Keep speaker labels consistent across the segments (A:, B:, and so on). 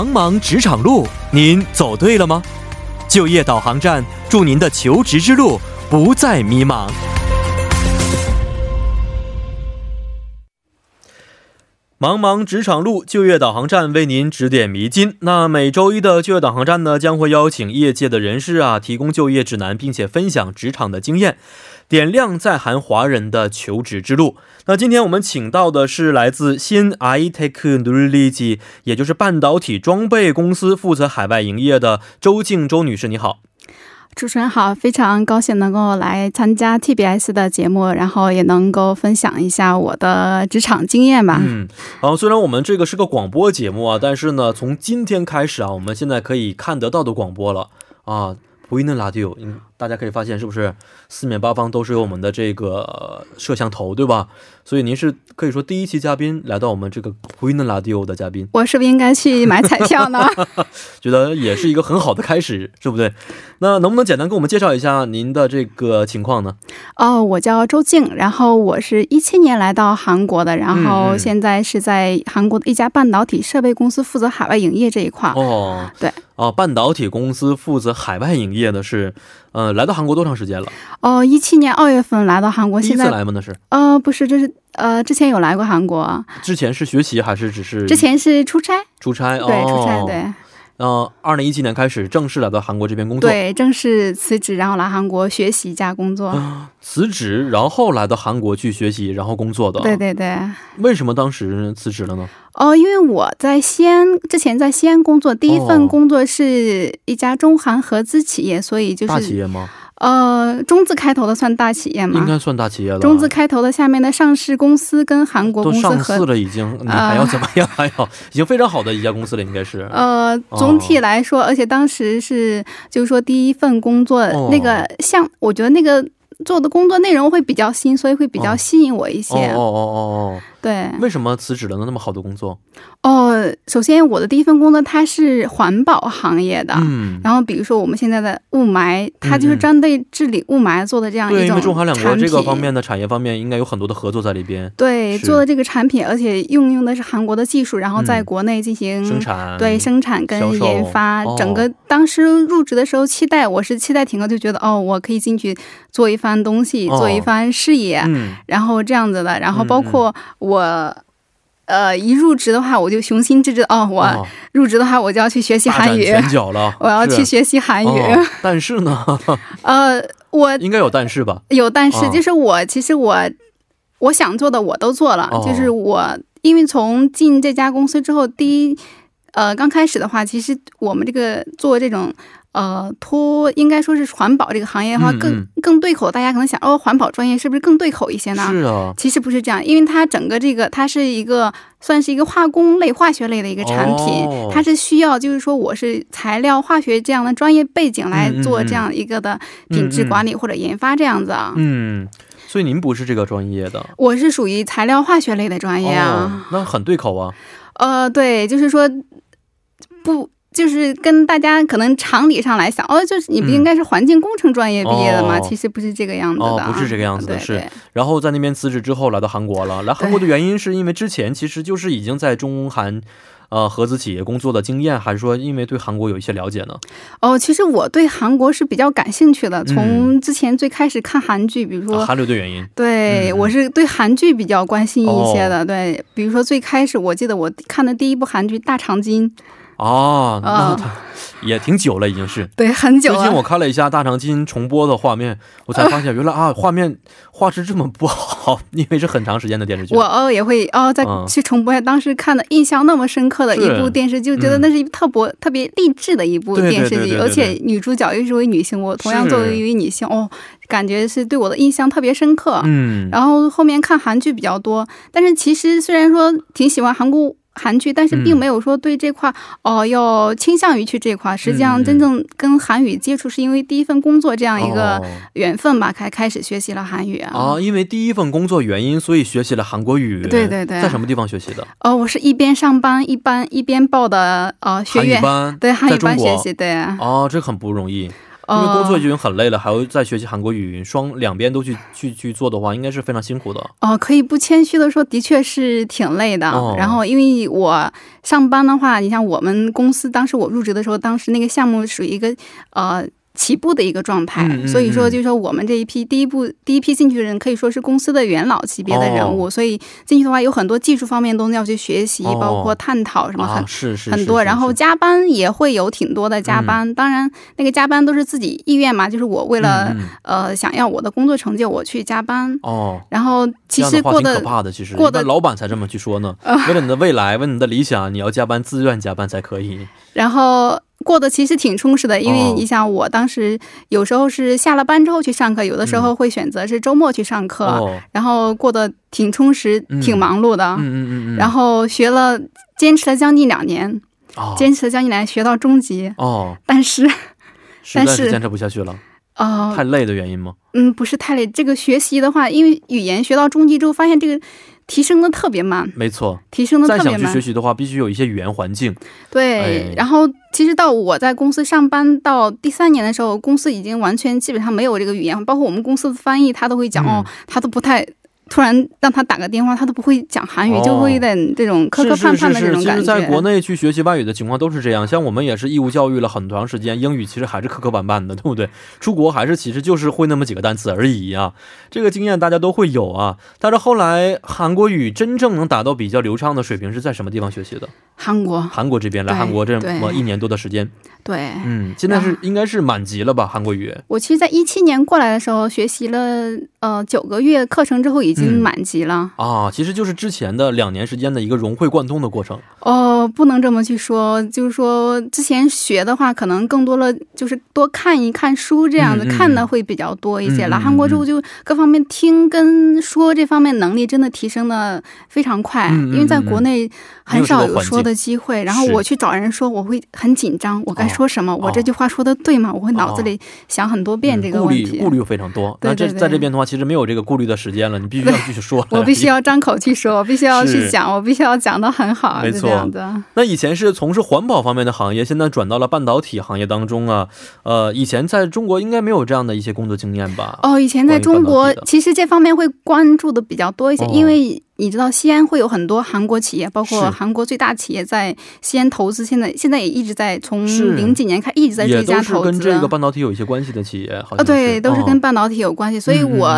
A: 茫茫职场路，您走对了吗？就业导航站，祝您的求职之路不再迷茫。茫茫职场路，就业导航站为您指点迷津。那每周一的就业导航站呢，将会邀请业界的人士啊，提供就业指南，并且分享职场的经验，点亮在韩华人的求职之路。那今天我们请到的是来自新 iTech n u l i j 也就是半导体装备公司负责海外营业的周静周女士，你好。
B: 主持人好，非常高兴能够来参加 TBS 的节目，然后也能够分享一下我的职场经验吧。
A: 嗯，好，虽然我们这个是个广播节目啊，但是呢，从今天开始啊，我们现在可以看得到的广播了啊。不一定拉丢，嗯，大家可以发现是不是四面八方都是有我们的这个摄像头，对吧？所以您是可以说第一期嘉宾来到我们这个不一定拉丢的嘉宾，
B: 我是不是应该去买彩票呢？
A: 觉得也是一个很好的开始，是不对？那能不能简单给我们介绍一下您的这个情况呢？
B: 哦，我叫周静，然后我是一七年来到韩国的，然后现在是在韩国的一家半导体设备公司负责海外营业这一块。
A: 哦，
B: 对。
A: 哦，半导体公司负责海外营业的是，呃，来到韩国多长时间了？
B: 哦，一七年二月份来到韩国，现在
A: 来吗？那是？
B: 呃，不是，这是呃，之前有来过韩国。
A: 之前是学习还是只是？
B: 之前是出差。
A: 出差，
B: 对，出差，对。
A: 嗯，二零一七年开始正式来到韩国这边工作。
B: 对，正式辞职，然后来韩国学习加工作。
A: 辞职，然后来到韩国去学习，然后工作的。
B: 对对对。
A: 为什么当时辞职了呢？
B: 哦，因为我在西安之前在西安工作，第一份工作是一家中韩合资企业，所以就是
A: 大企业吗？
B: 呃，中字开头的算大企业吗？
A: 应该算大企业了。
B: 中字开头的下面的上市公司跟韩国公司
A: 上市了，已经你还要怎么样？还要已经非常好的一家公司了，应该是。
B: 呃，总体来说，而且当时是就是说第一份工作那个像，我觉得那个做的工作内容会比较新，所以会比较吸引我一些。
A: 哦哦哦哦。
B: 对，
A: 为什么辞职了呢？那么好的工作？
B: 哦，首先我的第一份工作它是环保行业的，嗯，然后比如说我们现在的雾霾，它就是针对治理雾霾做的这样一种
A: 因为中韩两国这个方面的产业方面应该有很多的合作在里边。
B: 对，做的这个产品，而且运用的是韩国的技术，然后在国内进行
A: 生产，
B: 对生产跟研发，整个当时入职的时候期待，我是期待挺高，就觉得哦，我可以进去做一番东西，做一番事业，然后这样子的，然后包括。我，呃，一入职的话，我就雄心志志哦，我入职的话，我就要去学习韩语，
A: 拳脚了，
B: 我要去学习韩语。
A: 但是呢，
B: 呃，我
A: 应该有但是吧？
B: 有但是，就是我其实我我想做的我都做了，就是我因为从进这家公司之后，第一，呃，刚开始的话，其实我们这个做这种。呃，脱应该说是环保这个行业的话，更更对口。大家可能想，哦，环保专业是不是更对口一些呢？
A: 是啊，
B: 其实不是这样，因为它整个这个，它是一个算是一个化工类、化学类的一个产品，它是需要就是说，我是材料化学这样的专业背景来做这样一个的品质管理或者研发这样子啊。
A: 嗯，所以您不是这个专业的，
B: 我是属于材料化学类的专业啊。
A: 那很对口啊。
B: 呃，对，就是说不。就是跟大家可能常理上来想，哦，就是你不应该是环境工程专业毕业的吗？其实不是这个样子的，
A: 不是这个样子的，是。然后在那边辞职之后来到韩国了，来韩国的原因是因为之前其实就是已经在中韩，呃，合资企业工作的经验，还是说因为对韩国有一些了解呢？
B: 哦，其实我对韩国是比较感兴趣的，从之前最开始看韩剧，比如说
A: 韩流的原因，
B: 对我是对韩剧比较关心一些的，对，比如说最开始我记得我看的第一部韩剧《大长今》。
A: 哦，那他也挺久了，已经是
B: 对很久。
A: 最近我看了一下大长今重播的画面，我才发现原来啊，画面画质这么不好，因为是很长时间的电视剧。
B: 我哦也会哦再去重播一下，当时看的印象那么深刻的一部电视，就觉得那是一特别特别励志的一部电视剧，而且女主角又是位女性，我同样作为一位女性，哦，感觉是对我的印象特别深刻。嗯，然后后面看韩剧比较多，但是其实虽然说挺喜欢韩国。韩剧，但是并没有说对这块哦要倾向于去这块。实际上，真正跟韩语接触是因为第一份工作这样一个缘分吧，才开始学习了韩语啊。
A: 啊，因为第一份工作原因，所以学习了韩国语。
B: 对对对，
A: 在什么地方学习的？
B: 哦，我是一边上班一边一边报的呃学院
A: 班，
B: 对韩语班学习。对
A: 哦，这很不容易。因为工作已经很累了，还要再学习韩国语，双两边都去去去做的话，应该是非常辛苦的。
B: 哦，可以不谦虚的说，的确是挺累的。然后，因为我上班的话，你像我们公司当时我入职的时候，当时那个项目属于一个呃。起步的一个状态，所以说就是说我们这一批第一步第一批进去的人可以说是公司的元老级别的人物，所以进去的话有很多技术方面东西要去学习，包括探讨什么很
A: 是是
B: 很多，然后加班也会有挺多的加班，当然那个加班都是自己意愿嘛，就是我为了呃想要我的工作成就我去加班哦，然后其实过得
A: 可怕的，其实过得老板才这么去说呢，为了你的未来，为了你的理想，你要加班，自愿加班才可以，
B: 然后。过得其实挺充实的，因为你想，我当时有时候是下了班之后去上课，有的时候会选择是周末去上课，然后过得挺充实、挺忙碌的。嗯嗯嗯然后学了，坚持了将近两年，坚持了将近两年，学到中级。哦。但是，
A: 但是坚持不下去了。哦。太累的原因吗？
B: 嗯，不是太累。这个学习的话，因为语言学到中级之后，发现这个。提升的特别慢，
A: 没错，
B: 提升的特别慢。
A: 再想去学习的话，必须有一些语言环境。
B: 对，然后其实到我在公司上班到第三年的时候，公司已经完全基本上没有这个语言，包括我们公司的翻译，他都会讲哦，他都不太。突然让他打个电话，他都不会讲韩语，就会有点这种磕磕绊绊的这种感觉。
A: 其实在国内去学习外语的情况都是这样，像我们也是义务教育了很长时间，英语其实还是磕磕绊绊的，对不对？出国还是其实就是会那么几个单词而已啊。这个经验大家都会有啊。但是后来韩国语真正能达到比较流畅的水平是在什么地方学习的？
B: 韩国，
A: 韩国这边来韩国这么一年多的时间。
B: 对，
A: 嗯，现在是应该是满级了吧？韩国语。
B: 我其实，在一七年过来的时候，学习了呃九个月课程之后，已经满级了
A: 啊。其实就是之前的两年时间的一个融会贯通的过程。
B: 哦，不能这么去说，就是说之前学的话，可能更多了，就是多看一看书这样子，看的会比较多一些。来韩国之后，就各方面听跟说这方面能力真的提升的非常快，因为在国内很少有说的机会。然后我去找人说，我会很紧张，我该。说什么？我这句话说的对吗？我会脑子里想很多遍这个问
A: 题。顾虑顾虑非常多。那这在这边的话，其实没有这个顾虑的时间了。你必须要 继续说。
B: 我必须要张口去说，我必须要去讲，我必须要讲的很好。
A: 没错。那以前是从事环保方面的行业，现在转到了半导体行业当中啊。呃，以前在中国应该没有这样的一些工作经验吧？
B: 哦，以前在中国其实这方面会关注的比较多一些，因为。你知道西安会有很多韩国企业，包括韩国最大企业在西安投资，现在现在也一直在从零几年开一直在这家投资。
A: 跟这个半导体有一些关系的企业，好像
B: 对，都是跟半导体有关系。所以我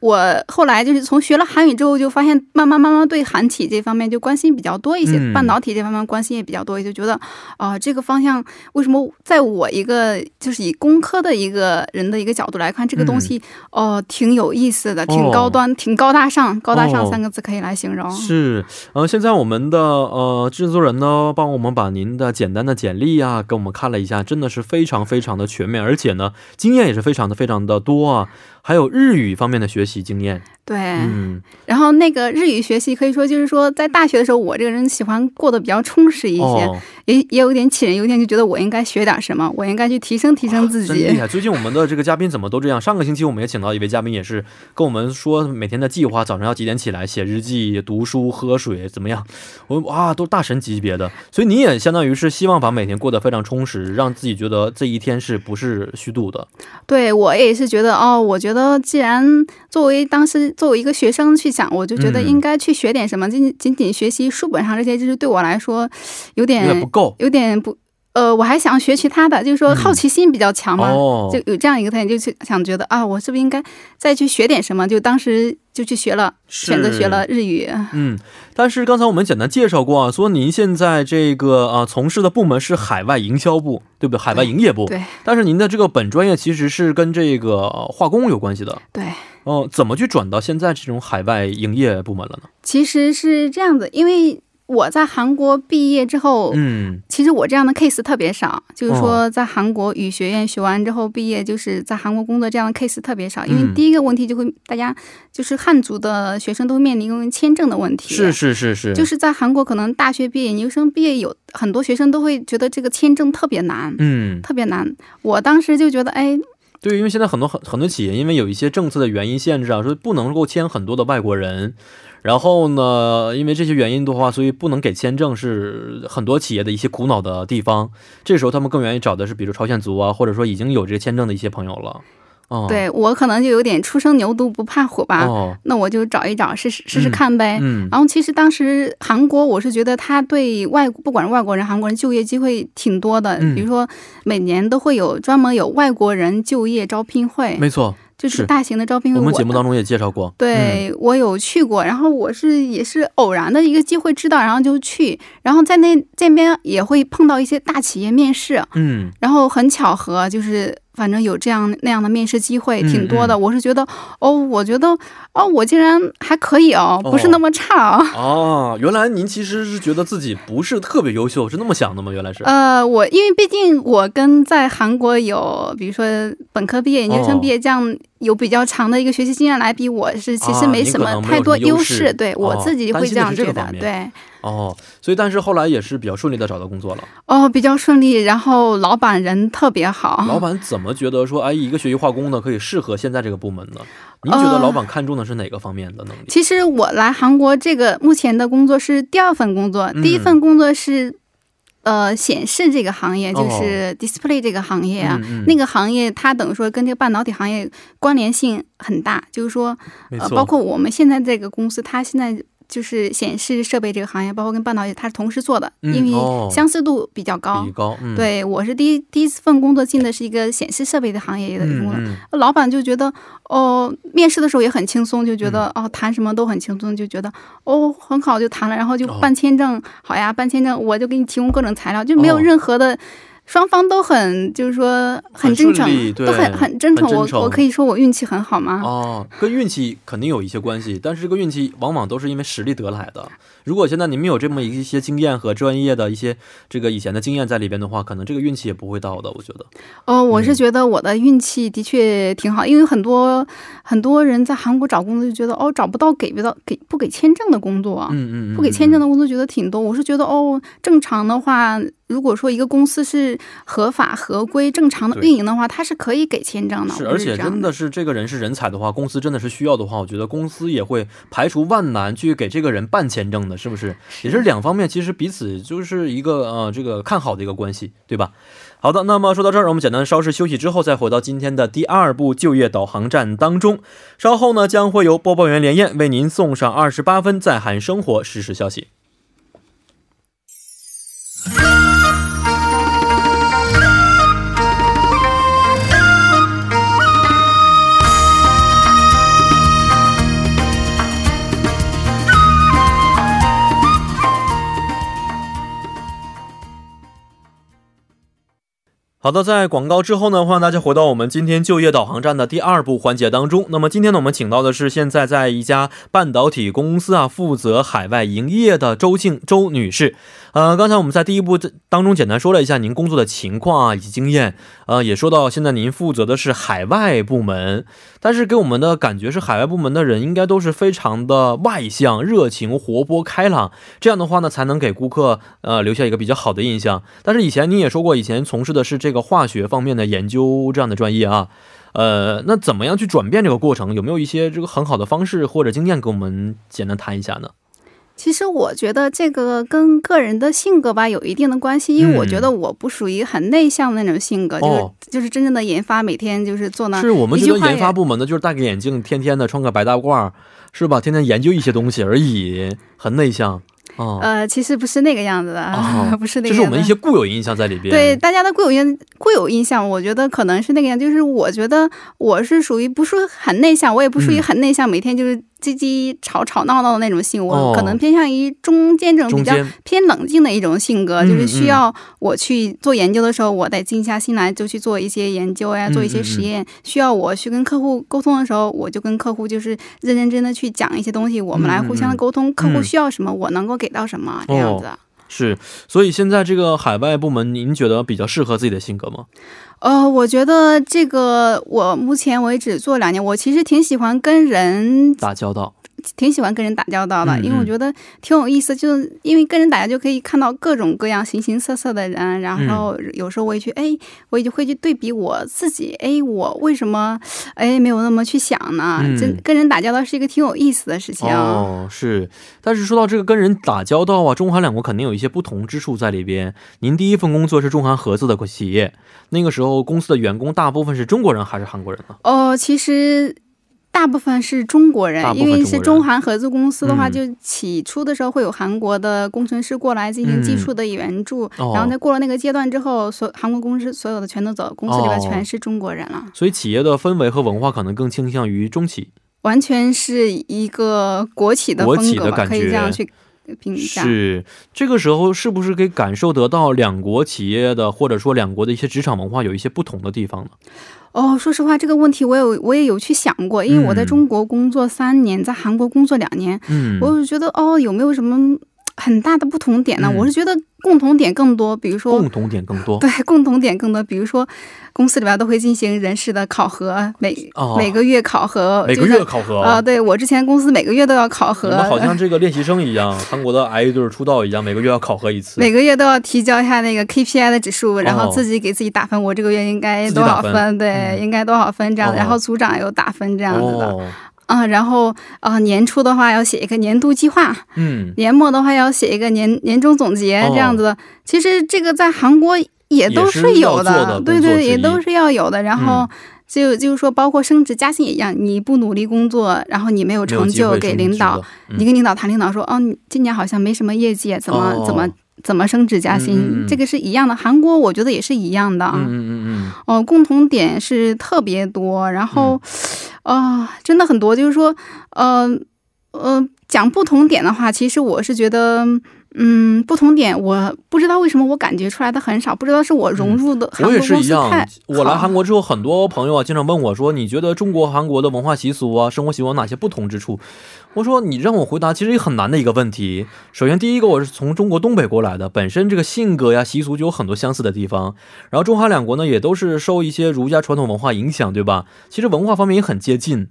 B: 我后来就是从学了韩语之后，就发现慢慢慢慢对韩企这方面就关心比较多一些，半导体这方面关心也比较多，也就觉得啊，这个方向为什么在我一个就是以工科的一个人的一个角度来看，这个东西哦挺有意思的，挺高端，挺高大上，高大上三个字可以。来形容
A: 是，呃，现在我们的呃制作人呢，帮我们把您的简单的简历啊，给我们看了一下，真的是非常非常的全面，而且呢，经验也是非常的非常的多啊。还有日语方面的学习经验，
B: 对，嗯，然后那个日语学习可以说就是说，在大学的时候，我这个人喜欢过得比较充实一些，也也有点杞人忧天，就觉得我应该学点什么，我应该去提升提升自己。
A: 真厉害！最近我们的这个嘉宾怎么都这样？上个星期我们也请到一位嘉宾，也是跟我们说每天的计划，早上要几点起来写日记、读书、喝水，怎么样？我哇，都大神级别的。所以你也相当于是希望把每天过得非常充实，让自己觉得这一天是不是虚度的？
B: 对我也是觉得哦，我觉。觉得既然作为当时作为一个学生去讲，我就觉得应该去学点什么。仅仅仅学习书本上这些知识，对我来说有点
A: 不够，
B: 有点不。呃，我还想学其他的，就是说好奇心比较强嘛，就有这样一个特点，就去想觉得啊，我是不是应该再去学点什么？就当时就去学了，选择学了日语。
A: 嗯，但是刚才我们简单介绍过啊，说您现在这个啊从事的部门是海外营销部，对不对？海外营业部。
B: 对。
A: 但是您的这个本专业其实是跟这个化工有关系的。
B: 对。
A: 哦，怎么去转到现在这种海外营业部门了呢？
B: 其实是这样子，因为。我在韩国毕业之后，嗯，其实我这样的 case 特别少，就是说在韩国语学院学完之后毕业，就是在韩国工作这样的 case 特别少。因为第一个问题就会大家就是汉族的学生都面临签证的问题，
A: 是是是是，
B: 就是在韩国可能大学毕业、研究生毕业有很多学生都会觉得这个签证特别难，嗯，特别难。我当时就觉得，哎。
A: 对，因为现在很多很很多企业，因为有一些政策的原因限制啊，说不能够签很多的外国人。然后呢，因为这些原因的话，所以不能给签证，是很多企业的一些苦恼的地方。这时候他们更愿意找的是，比如朝鲜族啊，或者说已经有这个签证的一些朋友了。
B: 哦，对我可能就有点初生牛犊不怕虎吧。哦，那我就找一找试试试试看呗。嗯。然后其实当时韩国，我是觉得他对外不管是外国人、韩国人就业机会挺多的。嗯。比如说每年都会有专门有外国人就业招聘会。
A: 没错。
B: 就是大型的招聘会，
A: 我们节目当中也介绍过。
B: 对，我有去过，然后我是也是偶然的一个机会知道，然后就去，然后在那这边也会碰到一些大企业面试，嗯，然后很巧合就是。反正有这样那样的面试机会挺多的，我是觉得哦，我觉得哦，我竟然还可以哦，不是那么差哦。
A: 哦，原来您其实是觉得自己不是特别优秀，是那么想的吗？原来是。
B: 呃，我因为毕竟我跟在韩国有，比如说本科毕业、研究生毕业这样有比较长的一个学习经验来比，我是其实没什么太多优势。对我自己会这样觉得，对。
A: 哦，所以但是后来也是比较顺利的找到工作了。
B: 哦，比较顺利，然后老板人特别好。
A: 老板怎么觉得说，哎，一个学习化工的可以适合现在这个部门呢？您觉得老板看重的是哪个方面的能力？
B: 其实我来韩国这个目前的工作是第二份工作，第一份工作是，呃，显示这个行业，就是 display 这个行业啊。那个行业它等于说跟这个半导体行业关联性很大，就是说，呃，包括我们现在这个公司，它现在。就是显示设备这个行业，包括跟半导体，它是同时做的，因为相似度比较高。
A: 高，
B: 对我是第一第一次份工作进的是一个显示设备的行业的工作，老板就觉得哦，面试的时候也很轻松，就觉得哦谈什么都很轻松，就觉得哦很好就谈了，然后就办签证，好呀办签证，我就给你提供各种材料，就没有任何的。双方都很，就是说很真诚，都很很真诚。我我可以说我运气很好吗？
A: 哦，跟运气肯定有一些关系，但是这个运气往往都是因为实力得来的。如果现在你们有这么一些经验和专业的一些这个以前的经验在里边的话，可能这个运气也不会到的。我觉得。
B: 哦，我是觉得我的运气的确挺好，因为很多很多人在韩国找工作就觉得哦找不到给不到给不给签证的工作，嗯嗯，不给签证的工作觉得挺多。我是觉得哦正常的话。如果说一个公司是合法合规、正常的运营的话，它是可以给签证的。
A: 是，而且真的是这个人是人才的话，公司真的是需要的话，我觉得公司也会排除万难去给这个人办签证的，是不是？也是两方面，其实彼此就是一个呃这个看好的一个关系，对吧？好的，那么说到这儿，我们简单稍事休息之后，再回到今天的第二部就业导航站当中。稍后呢，将会由播报员连燕为您送上二十八分在韩生活实时消息。好的，在广告之后呢，欢迎大家回到我们今天就业导航站的第二部环节当中。那么今天呢，我们请到的是现在在一家半导体公司啊负责海外营业的周静周女士。呃，刚才我们在第一步当中简单说了一下您工作的情况啊以及经验，呃，也说到现在您负责的是海外部门，但是给我们的感觉是海外部门的人应该都是非常的外向、热情、活泼、开朗，这样的话呢才能给顾客呃留下一个比较好的印象。但是以前您也说过，以前从事的是这个化学方面的研究这样的专业啊，呃，那怎么样去转变这个过程？有没有一些这个很好的方式或者经验给我们简单谈一下呢？
B: 其实我觉得这个跟个人的性格吧有一定的关系，因为我觉得我不属于很内向的那种性格，就是就是真正的研发，每天就是做那。
A: 是我们觉得研发部门的就是戴个眼镜，天天的穿个白大褂，是吧？天天研究一些东西而已，很内向。
B: 哦，呃，其实不是那个样子的，不是那个。
A: 这是我们一些固有印象在里边。
B: 对大家的固有印固有印象，我觉得可能是那个样，就是我觉得我是属于不是很内向，我也不属于很内向，每天就是。叽叽吵吵闹闹的那种性，我可能偏向于中间这种比较偏冷静的一种性格，就是需要我去做研究的时候，我得静下心来就去做一些研究呀，做一些实验。需要我去跟客户沟通的时候，我就跟客户就是认认真真的去讲一些东西，我们来互相的沟通，客户需要什么，我能够给到什么这样子。
A: 是，所以现在这个海外部门，您觉得比较适合自己的性格吗？
B: 呃，我觉得这个我目前为止做两年，我其实挺喜欢跟人
A: 打交道。
B: 挺喜欢跟人打交道的，因为我觉得挺有意思。就因为跟人打交道，就可以看到各种各样、形形色色的人。然后有时候我也去，哎，我也就会去对比我自己，哎，我为什么，哎，没有那么去想呢？这跟人打交道是一个挺有意思的事情。
A: 哦，是。但是说到这个跟人打交道啊，中韩两国肯定有一些不同之处在里边。您第一份工作是中韩合资的企业，那个时候公司的员工大部分是中国人还是韩国人呢？
B: 哦，其实。大部分是中国人，因为是中韩合资公司的话，就起初的时候会有韩国的工程师过来进行技术的援助，然后在过了那个阶段之后，所韩国公司所有的全都走，公司里边全是中国人了。
A: 所以企业的氛围和文化可能更倾向于中企，
B: 完全是一个国企的风格吧，可以这样去评价。
A: 是。这个时候是不是可以感受得到两国企业的或者说两国的一些职场文化有一些不同的地方呢？
B: 哦，说实话，这个问题我有我也有去想过，因为我在中国工作三年，在韩国工作两年，嗯，我就觉得哦，有没有什么很大的不同点呢？我是觉得。共同点更多，比如说
A: 共同点更多，
B: 对，共同点更多。比如说，公司里边都会进行人事的考核，每每个月考核，
A: 每个月考核
B: 啊。对我之前公司每个月都要考核，
A: 好像这个练习生一样，韩国的 idol 出道一样，每个月要考核一次，
B: 每个月都要提交一下那个 KPI 的指数，然后自己给自己打分。我这个月应该多少分？对，应该多少分这样的。然后组长有打分这样子的。啊，然后啊，年初的话要写一个年度计划，嗯，年末的话要写一个年年终总结这样子的。其实这个在韩国也都是有的，对对，也都是要有的。然后就就是说，包括升职加薪也一样，你不努力工作，然后你没有成就给领导，你跟领导谈，领导说，哦，今年好像没什么业绩，怎么怎么。怎么升职加薪，这个是一样的。韩国我觉得也是一样的啊。嗯嗯嗯。哦，共同点是特别多，然后，啊，真的很多。就是说，呃，呃，讲不同点的话，其实我是觉得。嗯，不同点我不知道为什么我感觉出来的很少，不知道是我融入的我也是一样
A: 我来韩国之后，很多朋友啊经常问我说：“你觉得中国韩国的文化习俗啊、生活习惯哪些不同之处？”我说：“你让我回答，其实也很难的一个问题。首先，第一个我是从中国东北过来的，本身这个性格呀、习俗就有很多相似的地方。然后中韩两国呢，也都是受一些儒家传统文化影响，对吧？其实文化方面也很接近。”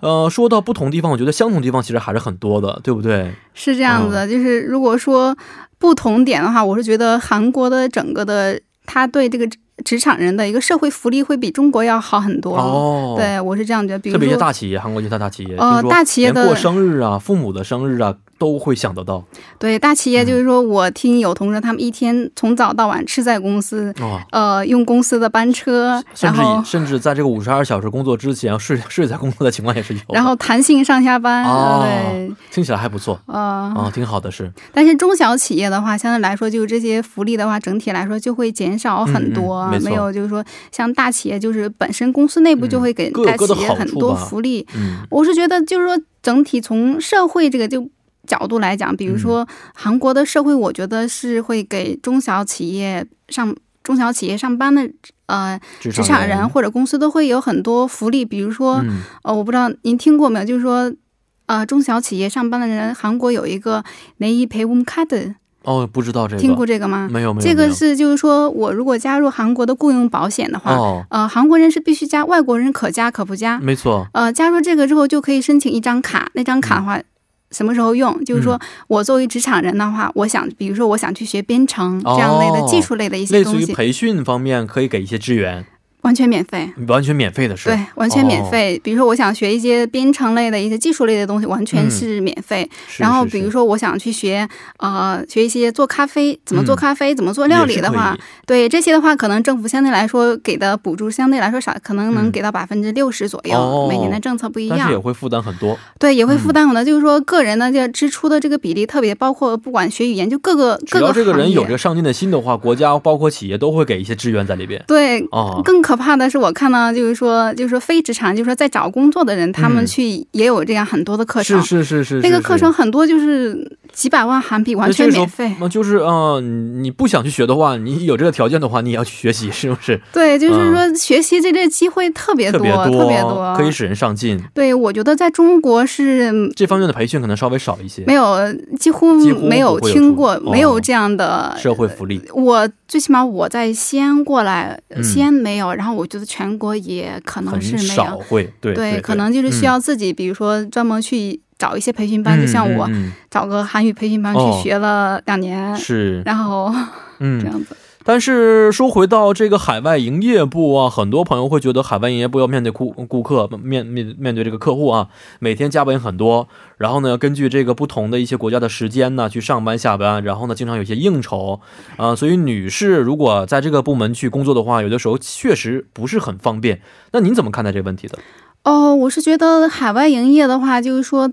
A: 呃，说到不同地方，我觉得相同地方其实还是很多的，对不对？
B: 是这样子，就是如果说不同点的话，我是觉得韩国的整个的，他对这个。职场人的一个社会福利会比中国要好很多哦，对我是这样觉得。比如
A: 特别一些大企业，韩国一些大企业，
B: 呃，大企业的
A: 过生日啊，父母的生日啊，都会想得到。
B: 对，大企业就是说我听有同事他们一天从早到晚吃在公司，呃，用公司的班车，
A: 甚至甚至在这个五十二小时工作之前睡 睡在工作的情况也是有。
B: 然后弹性上下班，对，
A: 听起来还不错啊啊，挺好的是。
B: 但是中小企业的话，相对来说，就这些福利的话，整体来说就会减少很多。没有，就是说，像大企业，就是本身公司内部就会给大企业很多福利。我是觉得，就是说，整体从社会这个就角度来讲，比如说韩国的社会，我觉得是会给中小企业上中小企业上班的呃职场人或者公司都会有很多福利。比如说，呃，我不知道您听过没有，就是说，呃，中小企业上班的人，韩国有一个내일배움卡的。
A: 哦，不知道这个
B: 听过这个吗？
A: 没有，没有。
B: 这个是就是说我如果加入韩国的雇佣保险的话，呃，韩国人是必须加，外国人可加可不加。
A: 没错。
B: 呃，加入这个之后就可以申请一张卡，那张卡的话 什么时候用？就是说我作为职场人的话，我想，比如说我想去学编程这样类的技术类的一些东西，
A: 类似于培训方面可以给一些支援。
B: 完全免费，
A: 完全免费的是
B: 对，完全免费。比如说，我想学一些编程类的一些技术类的东西，完全是免费。然后，比如说，我想去学呃学一些做咖啡，怎么做咖啡，怎么做料理的话，对这些的话，可能政府相对来说给的补助相对来说少，可能能给到百分之六十左右。每年的政策不一样，但
A: 是也会负担很多。
B: 对，也会负担很多。就是说，个人呢，这支出的这个比例特别，包括不管学语言，就各个各个。只
A: 要这个人有这个上进的心的话，国家包括企业都会给一些支援在里边。
B: 对，哦，更可怕的是我看。到，就是说，就是说，非职场，就是说，在找工作的人，他们去也有这样很多的课程，
A: 是是是是，
B: 那个课程很多就是几百万韩币，完全免费。
A: 那就是，嗯，你不想去学的话，你有这个条件的话，你也要去学习，是不是？
B: 对，就是说，学习这个机会特别多，特别多，
A: 可以使人上进。
B: 对，我觉得在中国是
A: 这方面的培训可能稍微少一些，
B: 没有，几乎没有听过，没有这样的
A: 社会福利。
B: 我最起码我在西安过来，西安没有，然后我觉得全。国也可能是没有，
A: 会对
B: 对，可能就是需要自己，比如说专门去找一些培训班，就像我找个韩语培训班去学了两年，
A: 是，
B: 然后嗯。这样子。
A: 但是说回到这个海外营业部啊，很多朋友会觉得海外营业部要面对顾顾客，面面面对这个客户啊，每天加班很多，然后呢，根据这个不同的一些国家的时间呢，去上班下班，然后呢，经常有些应酬啊，所以女士如果在这个部门去工作的话，有的时候确实不是很方便。那您怎么看待这个问题的？
B: 哦，我是觉得海外营业的话，就是说。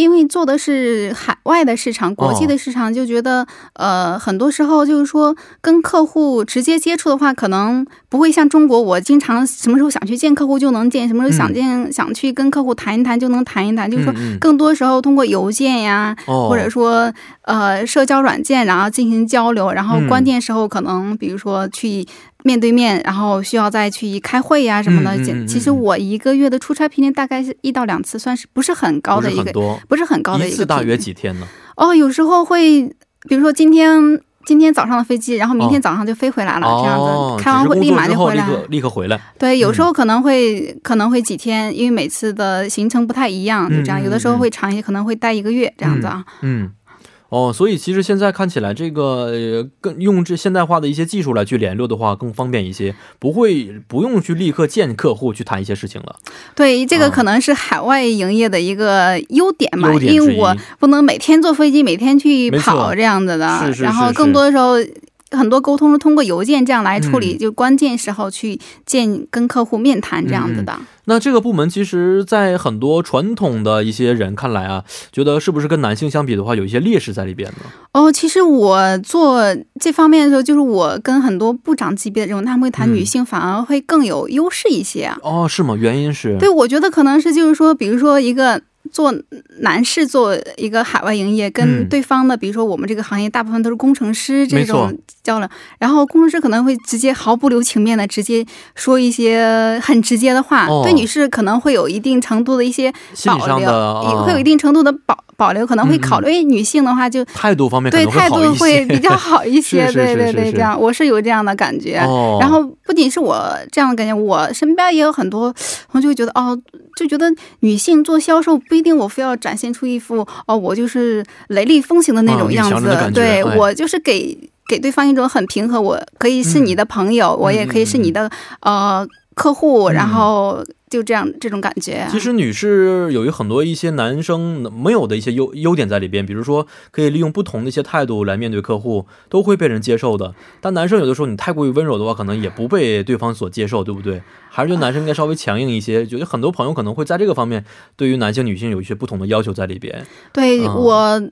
B: 因为做的是海外的市场，国际的市场，就觉得呃，很多时候就是说跟客户直接接触的话，可能不会像中国，我经常什么时候想去见客户就能见，什么时候想见想去跟客户谈一谈就能谈一谈，就是说更多时候通过邮件呀，或者说呃社交软件，然后进行交流，然后关键时候可能比如说去。面对面，然后需要再去开会呀什么的。其实我一个月的出差频率大概是一到两次，算是不是很高的一个，不是很高的一
A: 次，大约几天呢？
B: 哦，有时候会，比如说今天今天早上的飞机，然后明天早上就飞回来了，这样子，开完会立马就回来，
A: 立刻回来。
B: 对，有时候可能会可能会几天，因为每次的行程不太一样，就这样。有的时候会长一些，可能会待一个月这样子啊。
A: 嗯。哦，所以其实现在看起来，这个更用这现代化的一些技术来去联络的话，更方便一些，不会不用去立刻见客户去谈一些事情了。
B: 对，这个可能是海外营业的一个优点嘛，因为我不能每天坐飞机，每天去跑这样子的，然后更多的时候。很多沟通是通过邮件这样来处理，就关键时候去见跟客户面谈这样子的。
A: 那这个部门其实，在很多传统的一些人看来啊，觉得是不是跟男性相比的话，有一些劣势在里边呢？
B: 哦，其实我做这方面的时候，就是我跟很多部长级别的这种，他们会谈女性，反而会更有优势一些啊。
A: 哦，是吗？原因是？
B: 对，我觉得可能是就是说，比如说一个。做男士做一个海外营业，跟对方的，比如说我们这个行业大部分都是工程师这种交流，然后工程师可能会直接毫不留情面的直接说一些很直接的话，对女士可能会有一定程度的一些保留，也会有一定程度的保保留，可能会考虑女性的话就
A: 态度方面
B: 对态度会比较好一 些，对对对，这样我是有这样的感觉。然后不仅是我这样的感觉，我身边也有很多，我就会觉得哦，就觉得女性做销售。不一定我非要展现出一副哦，我就是雷厉风行的那种样子。对我就是给给对方一种很平和，我可以是你的朋友，我也可以是你的呃客户，然后。就这样，这种感觉。
A: 其实女士有一很多一些男生没有的一些优优点在里边，比如说可以利用不同的一些态度来面对客户，都会被人接受的。但男生有的时候你太过于温柔的话，可能也不被对方所接受，对不对？还是觉得男生应该稍微强硬一些。觉得很多朋友可能会在这个方面对于男性、女性有一些不同的要求在里边。
B: 对我，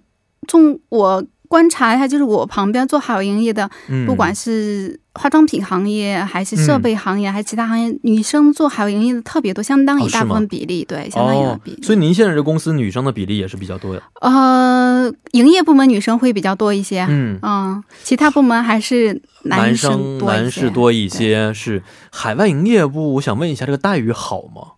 B: 从我。观察一下，就是我旁边做海外营业的，不管是化妆品行业，还是设备行业，还是其他行业，女生做海外营业的特别多，相当一大部分比例，对，相当一大比例。
A: 所以您现在这公司女生的比例也是比较多的。
B: 呃，营业部门女生会比较多一些，嗯嗯，其他部门还是男生
A: 男士多一些。是海外营业部，我想问一下，这个待遇好吗？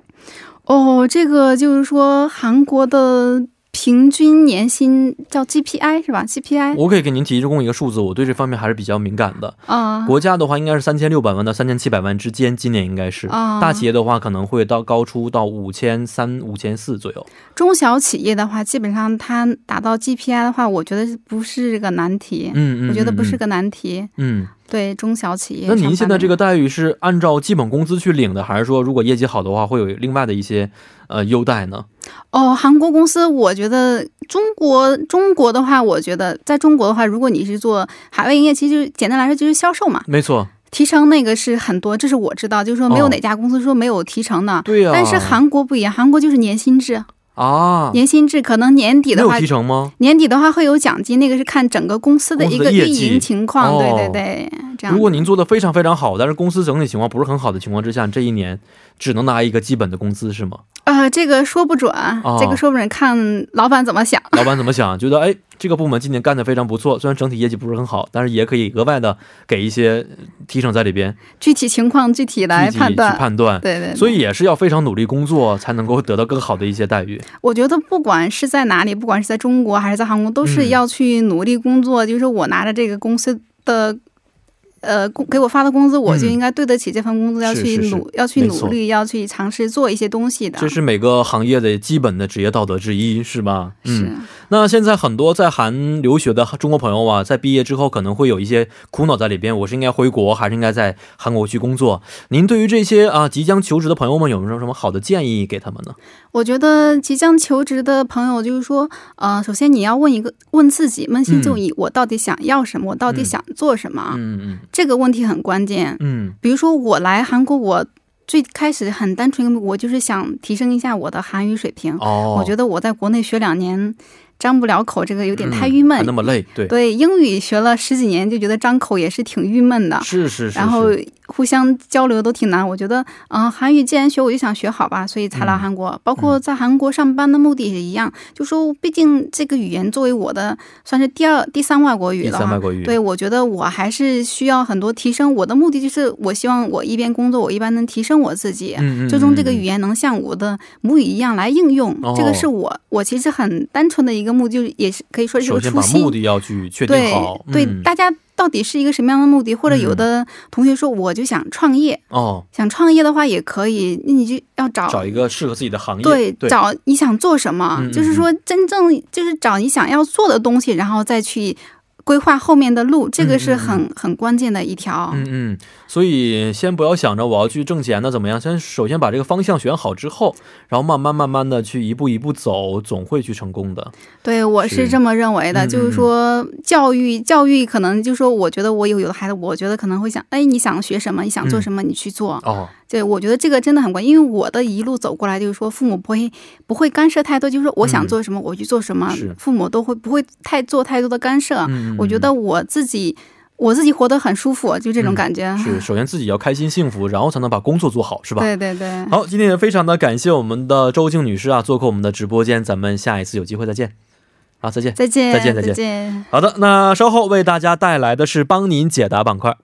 B: 哦，这个就是说韩国的。平均年薪叫 GPI 是吧？GPI
A: 我可以给您提供一个数字，我对这方面还是比较敏感的啊。国家的话应该是三千六百万到三千七百万之间，今年应该是啊。大企业的话可能会到高出到五千三、五千四左右。
B: 中小企业的话，基本上它达到 GPI 的话，我觉得不是个难题。嗯嗯，我觉得不是个难题。嗯。对中小企业，
A: 那您现在这个待遇是按照基本工资去领的，还是说如果业绩好的话会有另外的一些呃优待呢？
B: 哦，韩国公司，我觉得中国中国的话，我觉得在中国的话，如果你是做海外营业，其实简单来说就是销售嘛。
A: 没错，
B: 提成那个是很多，这是我知道，就是说没有哪家公司说没有提成的。
A: 对呀。
B: 但是韩国不一样，韩国就是年薪制。啊，年薪制可能年底的话，
A: 提成吗？
B: 年底的话会有奖金，那个是看整个公司的一个运营情况。对对对，这样。
A: 如果您做的非常非常好，但是公司整体情况不是很好的情况之下，这一年只能拿一个基本的工资是吗？
B: 啊，这个说不准，这个说不准，看老板怎么想。
A: 老板怎么想？觉得哎。这个部门今年干的非常不错，虽然整体业绩不是很好，但是也可以额外的给一些提成在里边。
B: 具体情况具体来判断，
A: 判断。
B: 对对。
A: 所以也是要非常努力工作，才能够得到更好的一些待遇。
B: 我觉得不管是在哪里，不管是在中国还是在韩国，都是要去努力工作。就是我拿着这个公司的呃，给我发的工资，我就应该对得起这份工资，要去努，要去努力，要去尝试做一些东西的。
A: 这是每个行业的基本的职业道德之一，是吧？是。那现在很多在韩留学的中国朋友啊，在毕业之后可能会有一些苦恼在里边，我是应该回国，还是应该在韩国去工作？您对于这些啊即将求职的朋友们，有没有什么好的建议给他们呢？
B: 我觉得即将求职的朋友，就是说，呃，首先你要问一个，问自己，扪心自问，我到底想要什么？我到底想做什么？嗯嗯。这个问题很关键，嗯，比如说我来韩国，我最开始很单纯，我就是想提升一下我的韩语水平。哦，我觉得我在国内学两年。张不了口，这个有点太郁闷，
A: 那么累，对
B: 对，英语学了十几年，就觉得张口也是挺郁闷的，
A: 是是是，
B: 然后互相交流都挺难。我觉得，嗯，韩语既然学，我就想学好吧，所以才来韩国。包括在韩国上班的目的也一样，就说毕竟这个语言作为我的算是第二、第三外国语了，
A: 第三外国语。
B: 对，我觉得我还是需要很多提升。我的目的就是，我希望我一边工作，我一般能提升我自己，最终这个语言能像我的母语一样来应用。这个是我，我其实很单纯的一个目的，就是也是。可以说是有初心。
A: 首先把目的要去确定好。
B: 对，大家到底是一个什么样的目的？或者有的同学说，我就想创业。哦，想创业的话也可以，那你就要找
A: 找一个适合自己的行业。
B: 对，找你想做什么，就是说真正就是找你想要做的东西，然后再去。规划后面的路，这个是很很关键的一条。
A: 嗯嗯，所以先不要想着我要去挣钱呢，怎么样？先首先把这个方向选好之后，然后慢慢慢慢的去一步一步走，总会去成功的。
B: 对，我是这么认为的。就是说，教育教育可能就是说，我觉得我有有的孩子，我觉得可能会想，哎，你想学什么？你想做什么？你去做。哦。对，我觉得这个真的很关键，因为我的一路走过来，就是说父母不会不会干涉太多，就是说我想做什么我去做什么，父母都会不会太做太多的干涉。我觉得我自己我自己活得很舒服，就这种感觉。
A: 是，首先自己要开心幸福，然后才能把工作做好，是吧？
B: 对对对。
A: 好，今天也非常的感谢我们的周静女士啊，做客我们的直播间，咱们下一次有机会再见。好，再见，
B: 再见，
A: 再见，再见。好的，那稍后为大家带来的是帮您解答板块。